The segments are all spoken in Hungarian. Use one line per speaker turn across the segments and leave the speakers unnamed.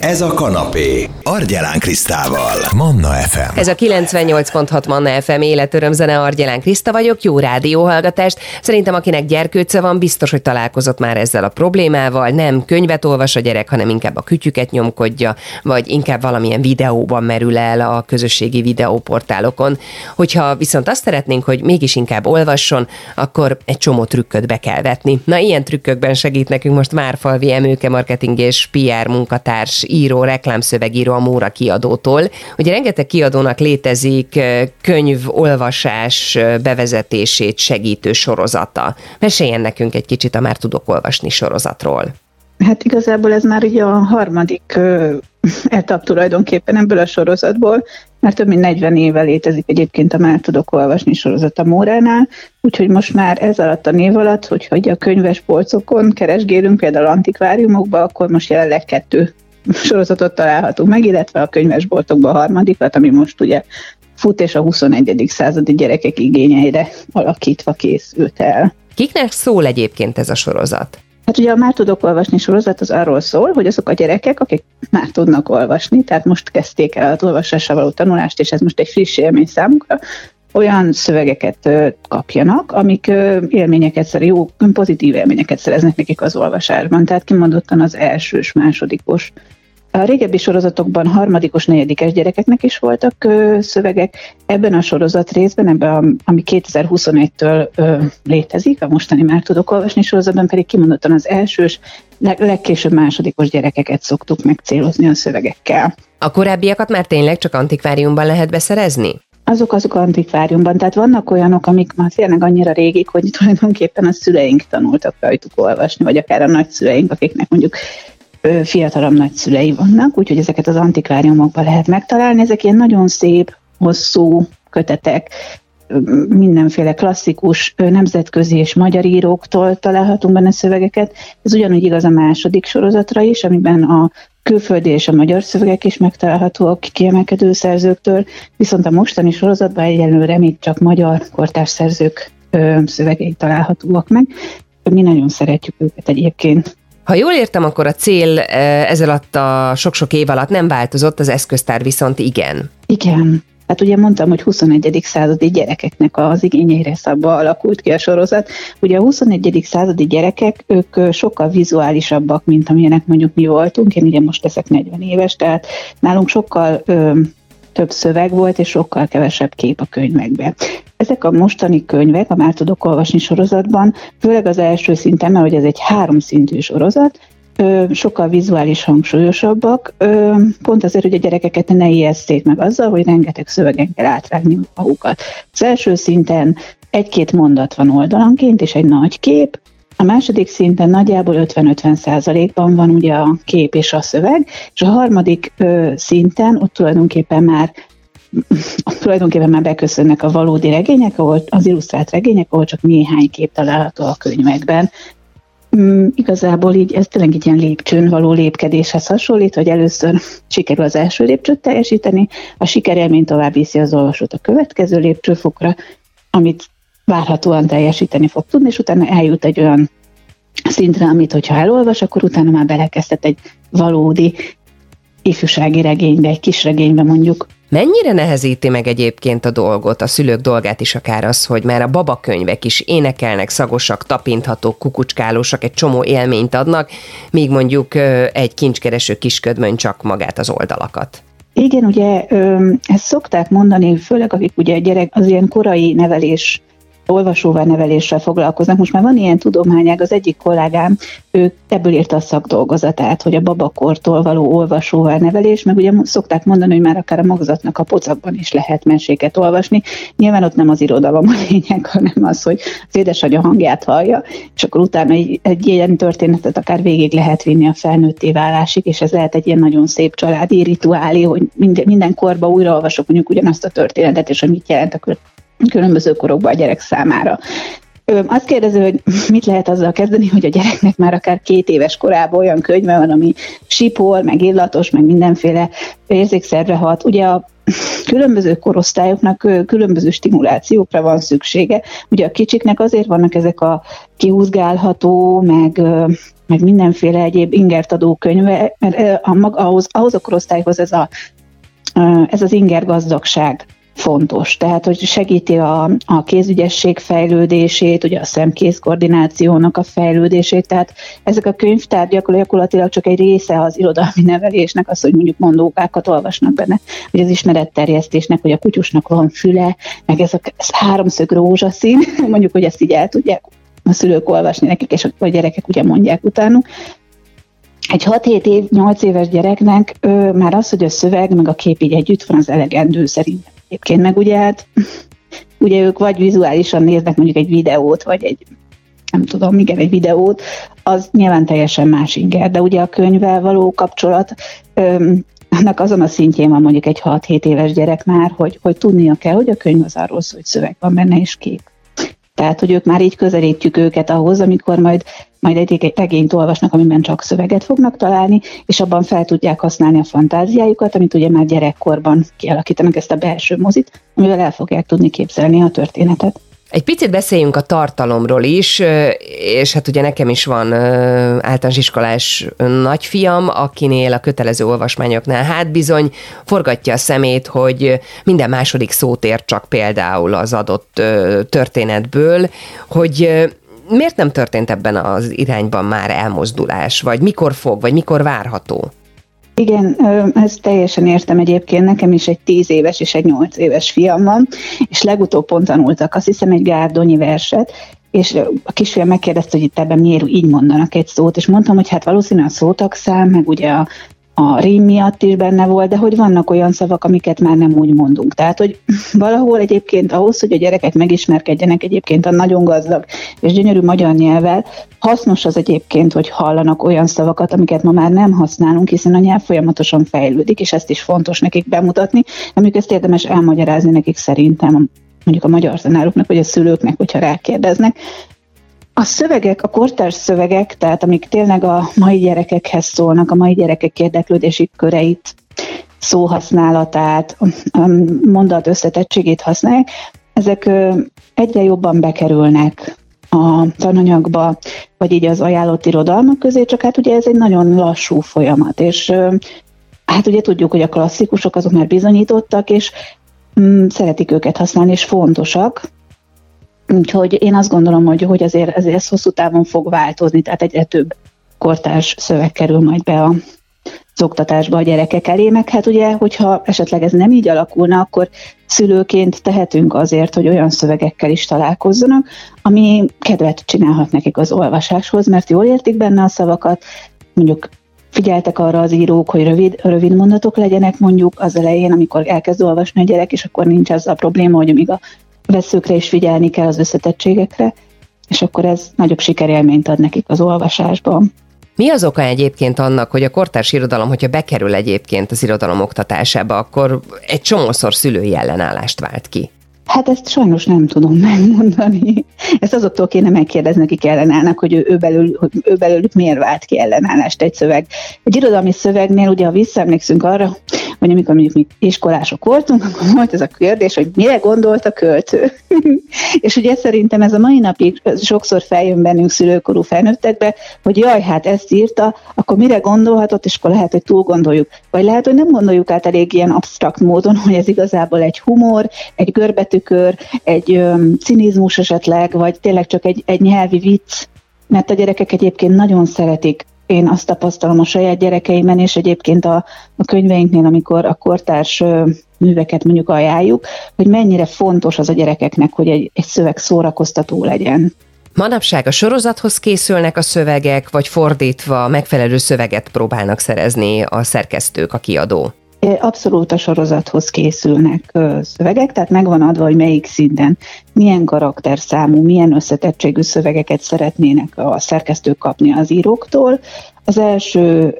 Ez a kanapé. Argyelán Krisztával. Manna FM.
Ez a 98.6 Manna FM életörömzene, Argyelán Kriszta vagyok, jó rádióhallgatást. Szerintem akinek gyerkőce van, biztos, hogy találkozott már ezzel a problémával. Nem könyvet olvas a gyerek, hanem inkább a kütyüket nyomkodja, vagy inkább valamilyen videóban merül el a közösségi videóportálokon. Hogyha viszont azt szeretnénk, hogy mégis inkább olvasson, akkor egy csomó trükköt be kell vetni. Na, ilyen trükkökben segít nekünk most Márfalvi Emőke marketing és PR munkatárs író, reklámszövegíró a Móra kiadótól. Ugye rengeteg kiadónak létezik könyvolvasás bevezetését segítő sorozata. Meséljen nekünk egy kicsit a Már tudok olvasni sorozatról.
Hát igazából ez már ugye a harmadik etap tulajdonképpen ebből a sorozatból, mert több mint 40 éve létezik egyébként a Már tudok olvasni sorozat a Móránál, úgyhogy most már ez alatt a név alatt, hogyha a könyves polcokon keresgélünk, például antikváriumokba, akkor most jelenleg kettő sorozatot találhatunk meg, illetve a könyvesboltokban a harmadikat, ami most ugye fut és a 21. századi gyerekek igényeire alakítva készült el.
Kiknek szól egyébként ez a sorozat?
Hát ugye a Már tudok olvasni sorozat az arról szól, hogy azok a gyerekek, akik már tudnak olvasni, tehát most kezdték el az olvasással való tanulást, és ez most egy friss élmény számukra, olyan szövegeket kapjanak, amik élményeket szer, jó, pozitív élményeket szereznek nekik az olvasásban. Tehát kimondottan az elsős, másodikos a régebbi sorozatokban harmadikos, negyedikes gyerekeknek is voltak szövegek. Ebben a sorozat részben, ebben, ami 2021-től ö, létezik, a mostani már tudok olvasni sorozatban pedig kimondottan az elsős, leg, legkésőbb másodikos gyerekeket szoktuk megcélozni a szövegekkel.
A korábbiakat már tényleg csak antikváriumban lehet beszerezni?
Azok azok antikváriumban. Tehát vannak olyanok, amik már tényleg annyira régik, hogy tulajdonképpen a szüleink tanultak rajtuk olvasni, vagy akár a nagyszüleink, akiknek mondjuk fiatalabb nagyszülei vannak, úgyhogy ezeket az antikváriumokban lehet megtalálni. Ezek ilyen nagyon szép, hosszú kötetek, mindenféle klasszikus nemzetközi és magyar íróktól találhatunk benne szövegeket. Ez ugyanúgy igaz a második sorozatra is, amiben a külföldi és a magyar szövegek is megtalálhatóak kiemelkedő szerzőktől, viszont a mostani sorozatban egyelőre még csak magyar kortárs szerzők szövegei találhatóak meg. Mi nagyon szeretjük őket egyébként.
Ha jól értem, akkor a cél ez alatt a sok-sok év alatt nem változott, az eszköztár viszont igen.
Igen. Hát ugye mondtam, hogy 21. századi gyerekeknek az igényeire szabva alakult ki a sorozat. Ugye a 21. századi gyerekek, ők sokkal vizuálisabbak, mint amilyenek mondjuk mi voltunk. Én ugye most leszek 40 éves, tehát nálunk sokkal ö, több szöveg volt, és sokkal kevesebb kép a könyvekben. Ezek a mostani könyvek, a Már tudok olvasni sorozatban, főleg az első szinten, mert hogy ez egy háromszintű sorozat, sokkal vizuális hangsúlyosabbak, pont azért, hogy a gyerekeket ne ijesszék meg azzal, hogy rengeteg szövegen kell átrágni magukat. Az első szinten egy-két mondat van oldalanként, és egy nagy kép, a második szinten nagyjából 50-50 százalékban van ugye a kép és a szöveg, és a harmadik szinten ott tulajdonképpen már tulajdonképpen már beköszönnek a valódi regények, ahol az illusztrált regények, ahol csak néhány kép található a könyvekben. Mm, igazából így ez tényleg egy ilyen lépcsőn való lépkedéshez hasonlít, hogy először sikerül az első lépcsőt teljesíteni, a sikerélmény tovább viszi az olvasót a következő lépcsőfokra, amit várhatóan teljesíteni fog tudni, és utána eljut egy olyan szintre, amit hogyha elolvas, akkor utána már belekezdhet egy valódi ifjúsági regénybe, egy kis regénybe mondjuk.
Mennyire nehezíti meg egyébként a dolgot, a szülők dolgát is akár az, hogy már a babakönyvek is énekelnek, szagosak, tapinthatók, kukucskálósak, egy csomó élményt adnak, míg mondjuk egy kincskereső kisködmön csak magát az oldalakat.
Igen, ugye ezt szokták mondani, főleg akik ugye gyerek, az ilyen korai nevelés olvasóvá neveléssel foglalkoznak. Most már van ilyen tudományág, az egyik kollégám, ő ebből írta a szakdolgozatát, hogy a babakortól való olvasóvá nevelés, meg ugye szokták mondani, hogy már akár a magzatnak a pocakban is lehet meséket olvasni. Nyilván ott nem az irodalom a lényeg, hanem az, hogy az édesanyja hangját hallja, és akkor utána egy, egy ilyen történetet akár végig lehet vinni a felnőtté válásig, és ez lehet egy ilyen nagyon szép családi rituálé, hogy minden, minden korba újraolvasok mondjuk ugyanazt a történetet, és hogy mit jelent a különböző korokban a gyerek számára. Azt kérdező, hogy mit lehet azzal kezdeni, hogy a gyereknek már akár két éves korában olyan könyve van, ami sipol, meg illatos, meg mindenféle érzékszerve hat. Ugye a különböző korosztályoknak különböző stimulációkra van szüksége. Ugye a kicsiknek azért vannak ezek a kihúzgálható, meg meg mindenféle egyéb ingertadó könyve, mert a, ahhoz, ahhoz a korosztályhoz ez, a, ez az inger gazdagság fontos. Tehát, hogy segíti a, a kézügyesség fejlődését, ugye a szemkész koordinációnak a fejlődését, tehát ezek a könyvtárgyak gyakorlatilag csak egy része az irodalmi nevelésnek, az, hogy mondjuk mondókákat olvasnak benne, vagy az ismeretterjesztésnek, hogy a kutyusnak van füle, meg ez a háromszög rózsaszín, mondjuk, hogy ezt így el tudják a szülők olvasni nekik, és a gyerekek ugye mondják utánuk, egy 6-7 év, 8 éves gyereknek ő, már az, hogy a szöveg meg a kép így együtt van, az elegendő szerintem. Egyébként meg ugye hát, ugye ők vagy vizuálisan néznek mondjuk egy videót, vagy egy nem tudom, igen, egy videót, az nyilván teljesen más inger, de ugye a könyvvel való kapcsolat öm, annak azon a szintjén van mondjuk egy 6-7 éves gyerek már, hogy, hogy tudnia kell, hogy a könyv az arról szól, hogy szöveg van benne és kép. Tehát, hogy ők már így közelítjük őket ahhoz, amikor majd, majd egy regényt olvasnak, amiben csak szöveget fognak találni, és abban fel tudják használni a fantáziájukat, amit ugye már gyerekkorban kialakítanak ezt a belső mozit, amivel el fogják tudni képzelni a történetet.
Egy picit beszéljünk a tartalomról is, és hát ugye nekem is van általános iskolás nagyfiam, akinél a kötelező olvasmányoknál hát bizony forgatja a szemét, hogy minden második szót ért csak például az adott történetből, hogy miért nem történt ebben az irányban már elmozdulás, vagy mikor fog, vagy mikor várható?
Igen, ezt teljesen értem egyébként. Nekem is egy tíz éves és egy nyolc éves fiam van, és legutóbb pont tanultak, azt hiszem egy gárdonyi verset, és a kisfiam megkérdezte, hogy itt ebben miért így mondanak egy szót, és mondtam, hogy hát valószínűleg a szótagszám, meg ugye a a rím miatt is benne volt, de hogy vannak olyan szavak, amiket már nem úgy mondunk. Tehát, hogy valahol egyébként ahhoz, hogy a gyerekek megismerkedjenek egyébként a nagyon gazdag és gyönyörű magyar nyelvvel, hasznos az egyébként, hogy hallanak olyan szavakat, amiket ma már nem használunk, hiszen a nyelv folyamatosan fejlődik, és ezt is fontos nekik bemutatni, amik ezt érdemes elmagyarázni nekik szerintem mondjuk a magyar tanároknak, vagy a szülőknek, hogyha rákérdeznek, a szövegek, a kortárs szövegek, tehát amik tényleg a mai gyerekekhez szólnak, a mai gyerekek érdeklődési köreit, szóhasználatát, mondat összetettségét használják, ezek egyre jobban bekerülnek a tananyagba, vagy így az ajánlott irodalmak közé, csak hát ugye ez egy nagyon lassú folyamat, és hát ugye tudjuk, hogy a klasszikusok azok már bizonyítottak, és mm, szeretik őket használni, és fontosak, Úgyhogy én azt gondolom, hogy, hogy azért, azért ez hosszú távon fog változni, tehát egyre több kortárs szöveg kerül majd be a, az oktatásba a gyerekek elé, meg hát ugye, hogyha esetleg ez nem így alakulna, akkor szülőként tehetünk azért, hogy olyan szövegekkel is találkozzanak, ami kedvet csinálhat nekik az olvasáshoz, mert jól értik benne a szavakat, mondjuk figyeltek arra az írók, hogy rövid, rövid mondatok legyenek mondjuk az elején, amikor elkezd olvasni a gyerek, és akkor nincs az a probléma, hogy amíg a veszőkre is figyelni kell az összetettségekre, és akkor ez nagyobb sikerélményt ad nekik az olvasásban.
Mi az oka egyébként annak, hogy a kortárs irodalom, hogyha bekerül egyébként az irodalom oktatásába, akkor egy csomószor szülői ellenállást vált ki?
Hát ezt sajnos nem tudom megmondani. Ezt azoktól kéne megkérdezni, akik ellenállnak, hogy ő, ő, belül, hogy ő belőlük miért vált ki ellenállást egy szöveg. Egy irodalmi szövegnél, ugye, ha visszaemlékszünk arra, hogy amikor mondjuk mi iskolások voltunk, akkor volt ez a kérdés, hogy mire gondolt a költő. és ugye szerintem ez a mai napig sokszor feljön bennünk szülőkorú felnőttekbe, hogy jaj, hát ezt írta, akkor mire gondolhatott, és akkor lehet, hogy túl gondoljuk. Vagy lehet, hogy nem gondoljuk át elég ilyen absztrakt módon, hogy ez igazából egy humor, egy görbetükör, egy öm, cinizmus esetleg, vagy tényleg csak egy, egy nyelvi vicc, mert a gyerekek egyébként nagyon szeretik én azt tapasztalom a saját gyerekeimen, és egyébként a, a könyveinknél, amikor a kortárs műveket mondjuk ajánljuk, hogy mennyire fontos az a gyerekeknek, hogy egy, egy szöveg szórakoztató legyen.
Manapság a sorozathoz készülnek a szövegek, vagy fordítva megfelelő szöveget próbálnak szerezni a szerkesztők, a kiadó?
Abszolút a sorozathoz készülnek szövegek, tehát megvan adva, hogy melyik szinten milyen karakterszámú, milyen összetettségű szövegeket szeretnének a szerkesztők kapni az íróktól. Az első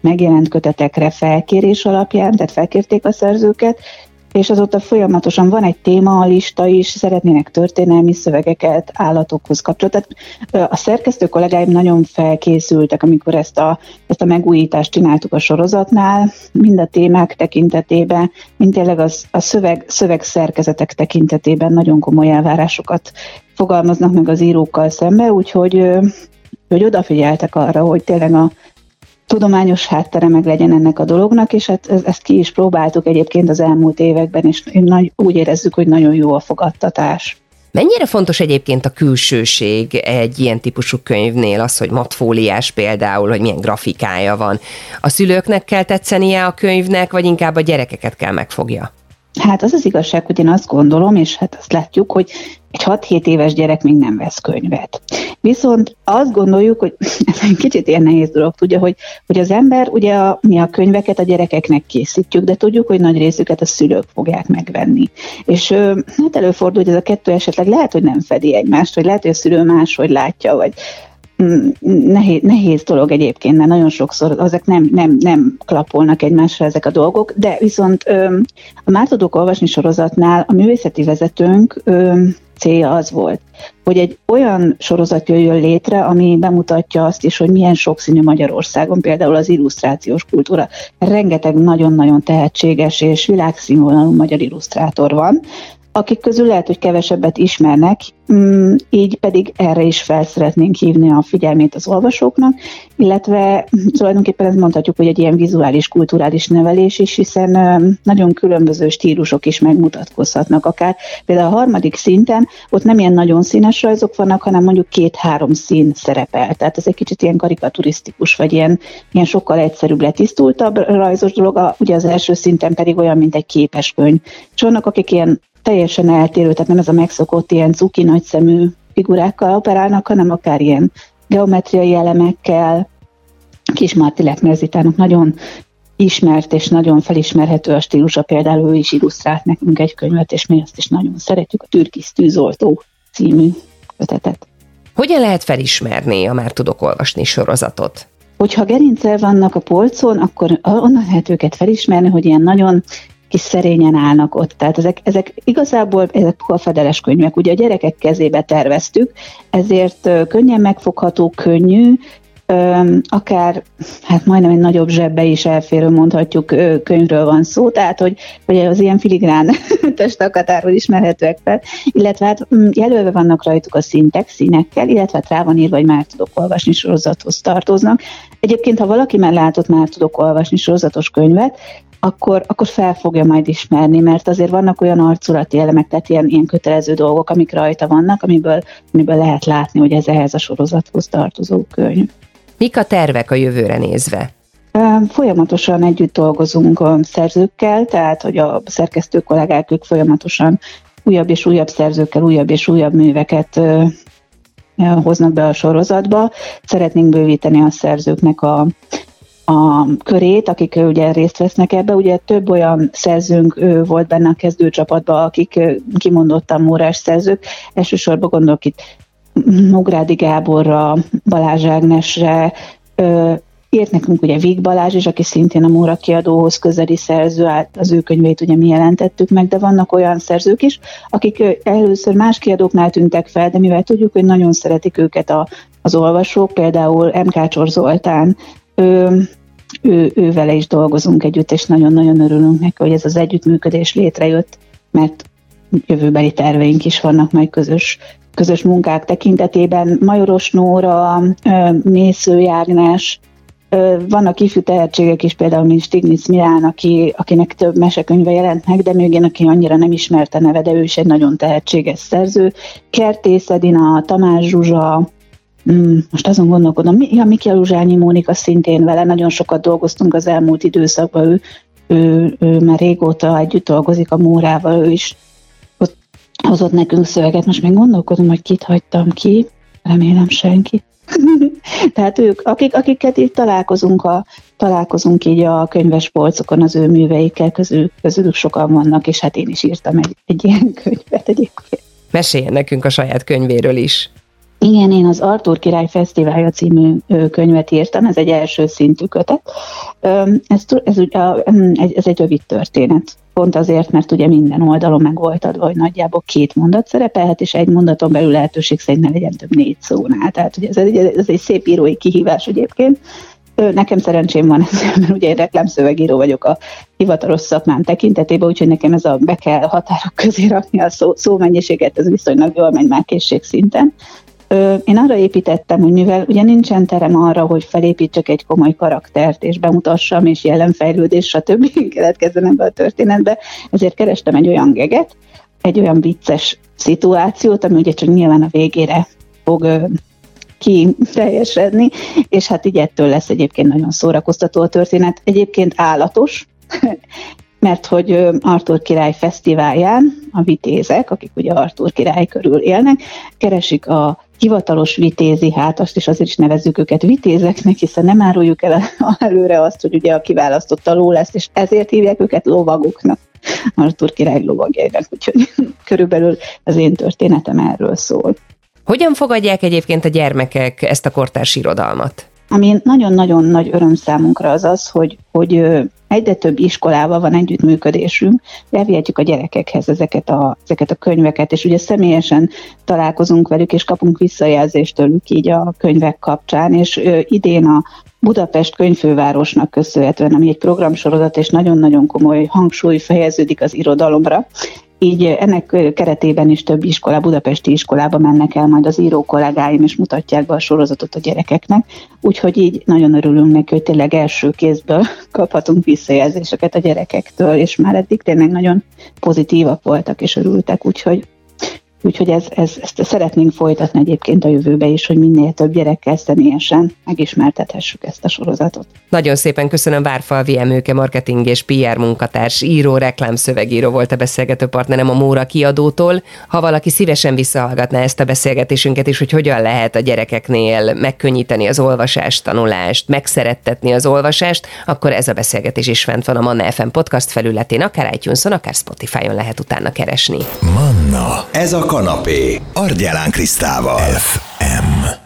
megjelent kötetekre felkérés alapján, tehát felkérték a szerzőket, és azóta folyamatosan van egy témalista is, szeretnének történelmi szövegeket állatokhoz kapcsolatban. A szerkesztő kollégáim nagyon felkészültek, amikor ezt a, ezt a megújítást csináltuk a sorozatnál, mind a témák tekintetében, mind tényleg az, a szöveg, szövegszerkezetek tekintetében nagyon komoly elvárásokat fogalmaznak meg az írókkal szembe, úgyhogy hogy odafigyeltek arra, hogy tényleg a tudományos háttere meg legyen ennek a dolognak, és hát ezt ki is próbáltuk egyébként az elmúlt években, és nagy, úgy érezzük, hogy nagyon jó a fogadtatás.
Mennyire fontos egyébként a külsőség egy ilyen típusú könyvnél, az, hogy matfóliás például, hogy milyen grafikája van. A szülőknek kell tetszenie a könyvnek, vagy inkább a gyerekeket kell megfogja?
Hát az az igazság, hogy én azt gondolom, és hát azt látjuk, hogy egy 6-7 éves gyerek még nem vesz könyvet. Viszont azt gondoljuk, hogy ez egy kicsit ilyen nehéz dolog, tudja, hogy, hogy az ember, ugye a, mi a könyveket a gyerekeknek készítjük, de tudjuk, hogy nagy részüket a szülők fogják megvenni. És hát előfordul, hogy ez a kettő esetleg lehet, hogy nem fedi egymást, vagy lehet, hogy a szülő máshogy látja, vagy Mm, nehéz, nehéz dolog egyébként, mert nagyon sokszor ezek nem, nem, nem klapolnak egymásra ezek a dolgok, de viszont a Már tudok olvasni sorozatnál a művészeti vezetőnk célja az volt, hogy egy olyan sorozat jöjjön létre, ami bemutatja azt is, hogy milyen sokszínű Magyarországon, például az illusztrációs kultúra. Rengeteg nagyon-nagyon tehetséges és világszínvonalú magyar illusztrátor van, akik közül lehet, hogy kevesebbet ismernek, mm, így pedig erre is fel szeretnénk hívni a figyelmét az olvasóknak, illetve tulajdonképpen ezt mondhatjuk, hogy egy ilyen vizuális, kulturális nevelés is, hiszen nagyon különböző stílusok is megmutatkozhatnak akár. Például a harmadik szinten ott nem ilyen nagyon színes rajzok vannak, hanem mondjuk két-három szín szerepel. Tehát ez egy kicsit ilyen karikaturisztikus, vagy ilyen, ilyen sokkal egyszerűbb, letisztultabb rajzos dolog. A, ugye az első szinten pedig olyan, mint egy képeskönyv. És vannak, akik ilyen teljesen eltérő, tehát nem ez a megszokott ilyen cuki nagyszemű figurákkal operálnak, hanem akár ilyen geometriai elemekkel. Kis Marti Leknerzitának nagyon ismert és nagyon felismerhető a stílusa, például ő is illusztrált nekünk egy könyvet, és mi azt is nagyon szeretjük, a Türkis tűzoltó című kötetet.
Hogyan lehet felismerni a Már tudok olvasni sorozatot?
Hogyha gerincel vannak a polcon, akkor onnan lehet őket felismerni, hogy ilyen nagyon kis szerényen állnak ott. Tehát ezek, ezek igazából ezek a fedeles könyvek. Ugye a gyerekek kezébe terveztük, ezért könnyen megfogható, könnyű, akár hát majdnem egy nagyobb zsebbe is elférő, mondhatjuk, könyvről van szó, tehát hogy, hogy az ilyen filigrán testakatárról ismerhetőek fel, illetve hát mm, jelölve vannak rajtuk a szintek, színekkel, illetve hát rá van írva, hogy már tudok olvasni sorozathoz tartoznak. Egyébként, ha valaki már látott már tudok olvasni sorozatos könyvet, akkor, akkor fel fogja majd ismerni, mert azért vannak olyan arculati elemek, tehát ilyen, ilyen kötelező dolgok, amik rajta vannak, amiből, amiből lehet látni, hogy ez ehhez a sorozathoz tartozó könyv.
Mik a tervek a jövőre nézve?
Folyamatosan együtt dolgozunk a szerzőkkel, tehát hogy a szerkesztő kollégák ők folyamatosan újabb és újabb szerzőkkel újabb és újabb műveket hoznak be a sorozatba. Szeretnénk bővíteni a szerzőknek a, a körét, akik ugye részt vesznek ebbe. Ugye több olyan szerzőnk volt benne a kezdőcsapatban, akik kimondottan mórás szerzők. Elsősorban gondolok itt Mográdi Gáborra, Balázs Ágnesre, írt nekünk ugye Vég Balázs is, aki szintén a Móra kiadóhoz közeli szerző, az ő könyvét ugye mi jelentettük meg, de vannak olyan szerzők is, akik először más kiadóknál tűntek fel, de mivel tudjuk, hogy nagyon szeretik őket a, az olvasók, például M. Csor Zoltán, ő, ő, ő vele is dolgozunk együtt, és nagyon-nagyon örülünk neki, hogy ez az együttműködés létrejött, mert jövőbeli terveink is vannak majd közös, közös munkák tekintetében. Majoros Nóra, Mésző Jágnes, vannak ifjú tehetségek is, például mint Stiglitz Milán, aki, akinek több mesekönyve jelent meg, de még én, aki annyira nem ismerte neve, de ő is egy nagyon tehetséges szerző. Kertész Edina, Tamás Zsuzsa, most azon gondolkodom, mi, ja, Miki Aluzsányi Mónika szintén vele nagyon sokat dolgoztunk az elmúlt időszakban, ő, ő, ő már régóta együtt dolgozik a Mórával, ő is ott hozott nekünk szöveget. Most még gondolkodom, hogy kit hagytam ki, remélem senki. Tehát ők, akik, akiket itt találkozunk, a, találkozunk így a könyves polcokon az ő műveikkel, közül, közülük sokan vannak, és hát én is írtam egy, egy ilyen könyvet egyébként.
Meséljen nekünk a saját könyvéről is.
Igen, én az Artur Király Fesztiválja című könyvet írtam, ez egy első szintű kötet. Ez, ez, ez egy rövid történet. Pont azért, mert ugye minden oldalon meg volt adva, hogy nagyjából két mondat szerepelhet, és egy mondaton belül lehetőség szerint ne legyen több négy szónál. Tehát ugye ez egy, ez egy szép írói kihívás egyébként. Nekem szerencsém van ez, mert ugye én reklámszövegíró vagyok a hivatalos szakmám tekintetében, úgyhogy nekem ez a be kell határok közé rakni a szó, szómennyiséget, ez viszonylag jól megy már készség szinten én arra építettem, hogy mivel ugye nincsen terem arra, hogy felépítsek egy komoly karaktert, és bemutassam, és jelenfejlődés, stb. keletkezzen ebbe a történetbe, ezért kerestem egy olyan geget, egy olyan vicces szituációt, ami ugye csak nyilván a végére fog ki teljesedni, és hát így ettől lesz egyébként nagyon szórakoztató a történet. Egyébként állatos, mert hogy Artur király fesztiválján a vitézek, akik ugye Artur király körül élnek, keresik a hivatalos vitézi hátast, és azért is nevezzük őket vitézeknek, hiszen nem áruljuk el előre azt, hogy ugye a kiválasztott ló lesz, és ezért hívják őket lovagoknak. Artur király lovagjainak, úgyhogy körülbelül az én történetem erről szól.
Hogyan fogadják egyébként a gyermekek ezt a kortárs irodalmat?
Ami nagyon-nagyon nagy öröm számunkra az az, hogy, hogy egyre több iskolával van együttműködésünk, elvihetjük a gyerekekhez ezeket a, ezeket a könyveket, és ugye személyesen találkozunk velük, és kapunk visszajelzést tőlük így a könyvek kapcsán, és idén a Budapest könyvfővárosnak köszönhetően, ami egy programsorozat, és nagyon-nagyon komoly hangsúly fejeződik az irodalomra, így ennek keretében is több iskola, budapesti iskolába mennek el majd az író kollégáim, és mutatják be a sorozatot a gyerekeknek. Úgyhogy így nagyon örülünk neki, hogy tényleg első kézből kaphatunk visszajelzéseket a gyerekektől, és már eddig tényleg nagyon pozitívak voltak, és örültek, úgyhogy Úgyhogy ez, ez, ezt szeretnénk folytatni egyébként a jövőbe is, hogy minél több gyerekkel személyesen megismertethessük ezt a sorozatot.
Nagyon szépen köszönöm Várfalvi Emőke, marketing és PR munkatárs, író, reklámszövegíró volt a beszélgető partnerem a Móra kiadótól. Ha valaki szívesen visszahallgatná ezt a beszélgetésünket is, hogy hogyan lehet a gyerekeknél megkönnyíteni az olvasást, tanulást, megszerettetni az olvasást, akkor ez a beszélgetés is fent van a Manna FM podcast felületén, akár itunes akár Spotify-on lehet utána keresni.
Manna, ez a kanapé. Argyelán Krisztával. FM.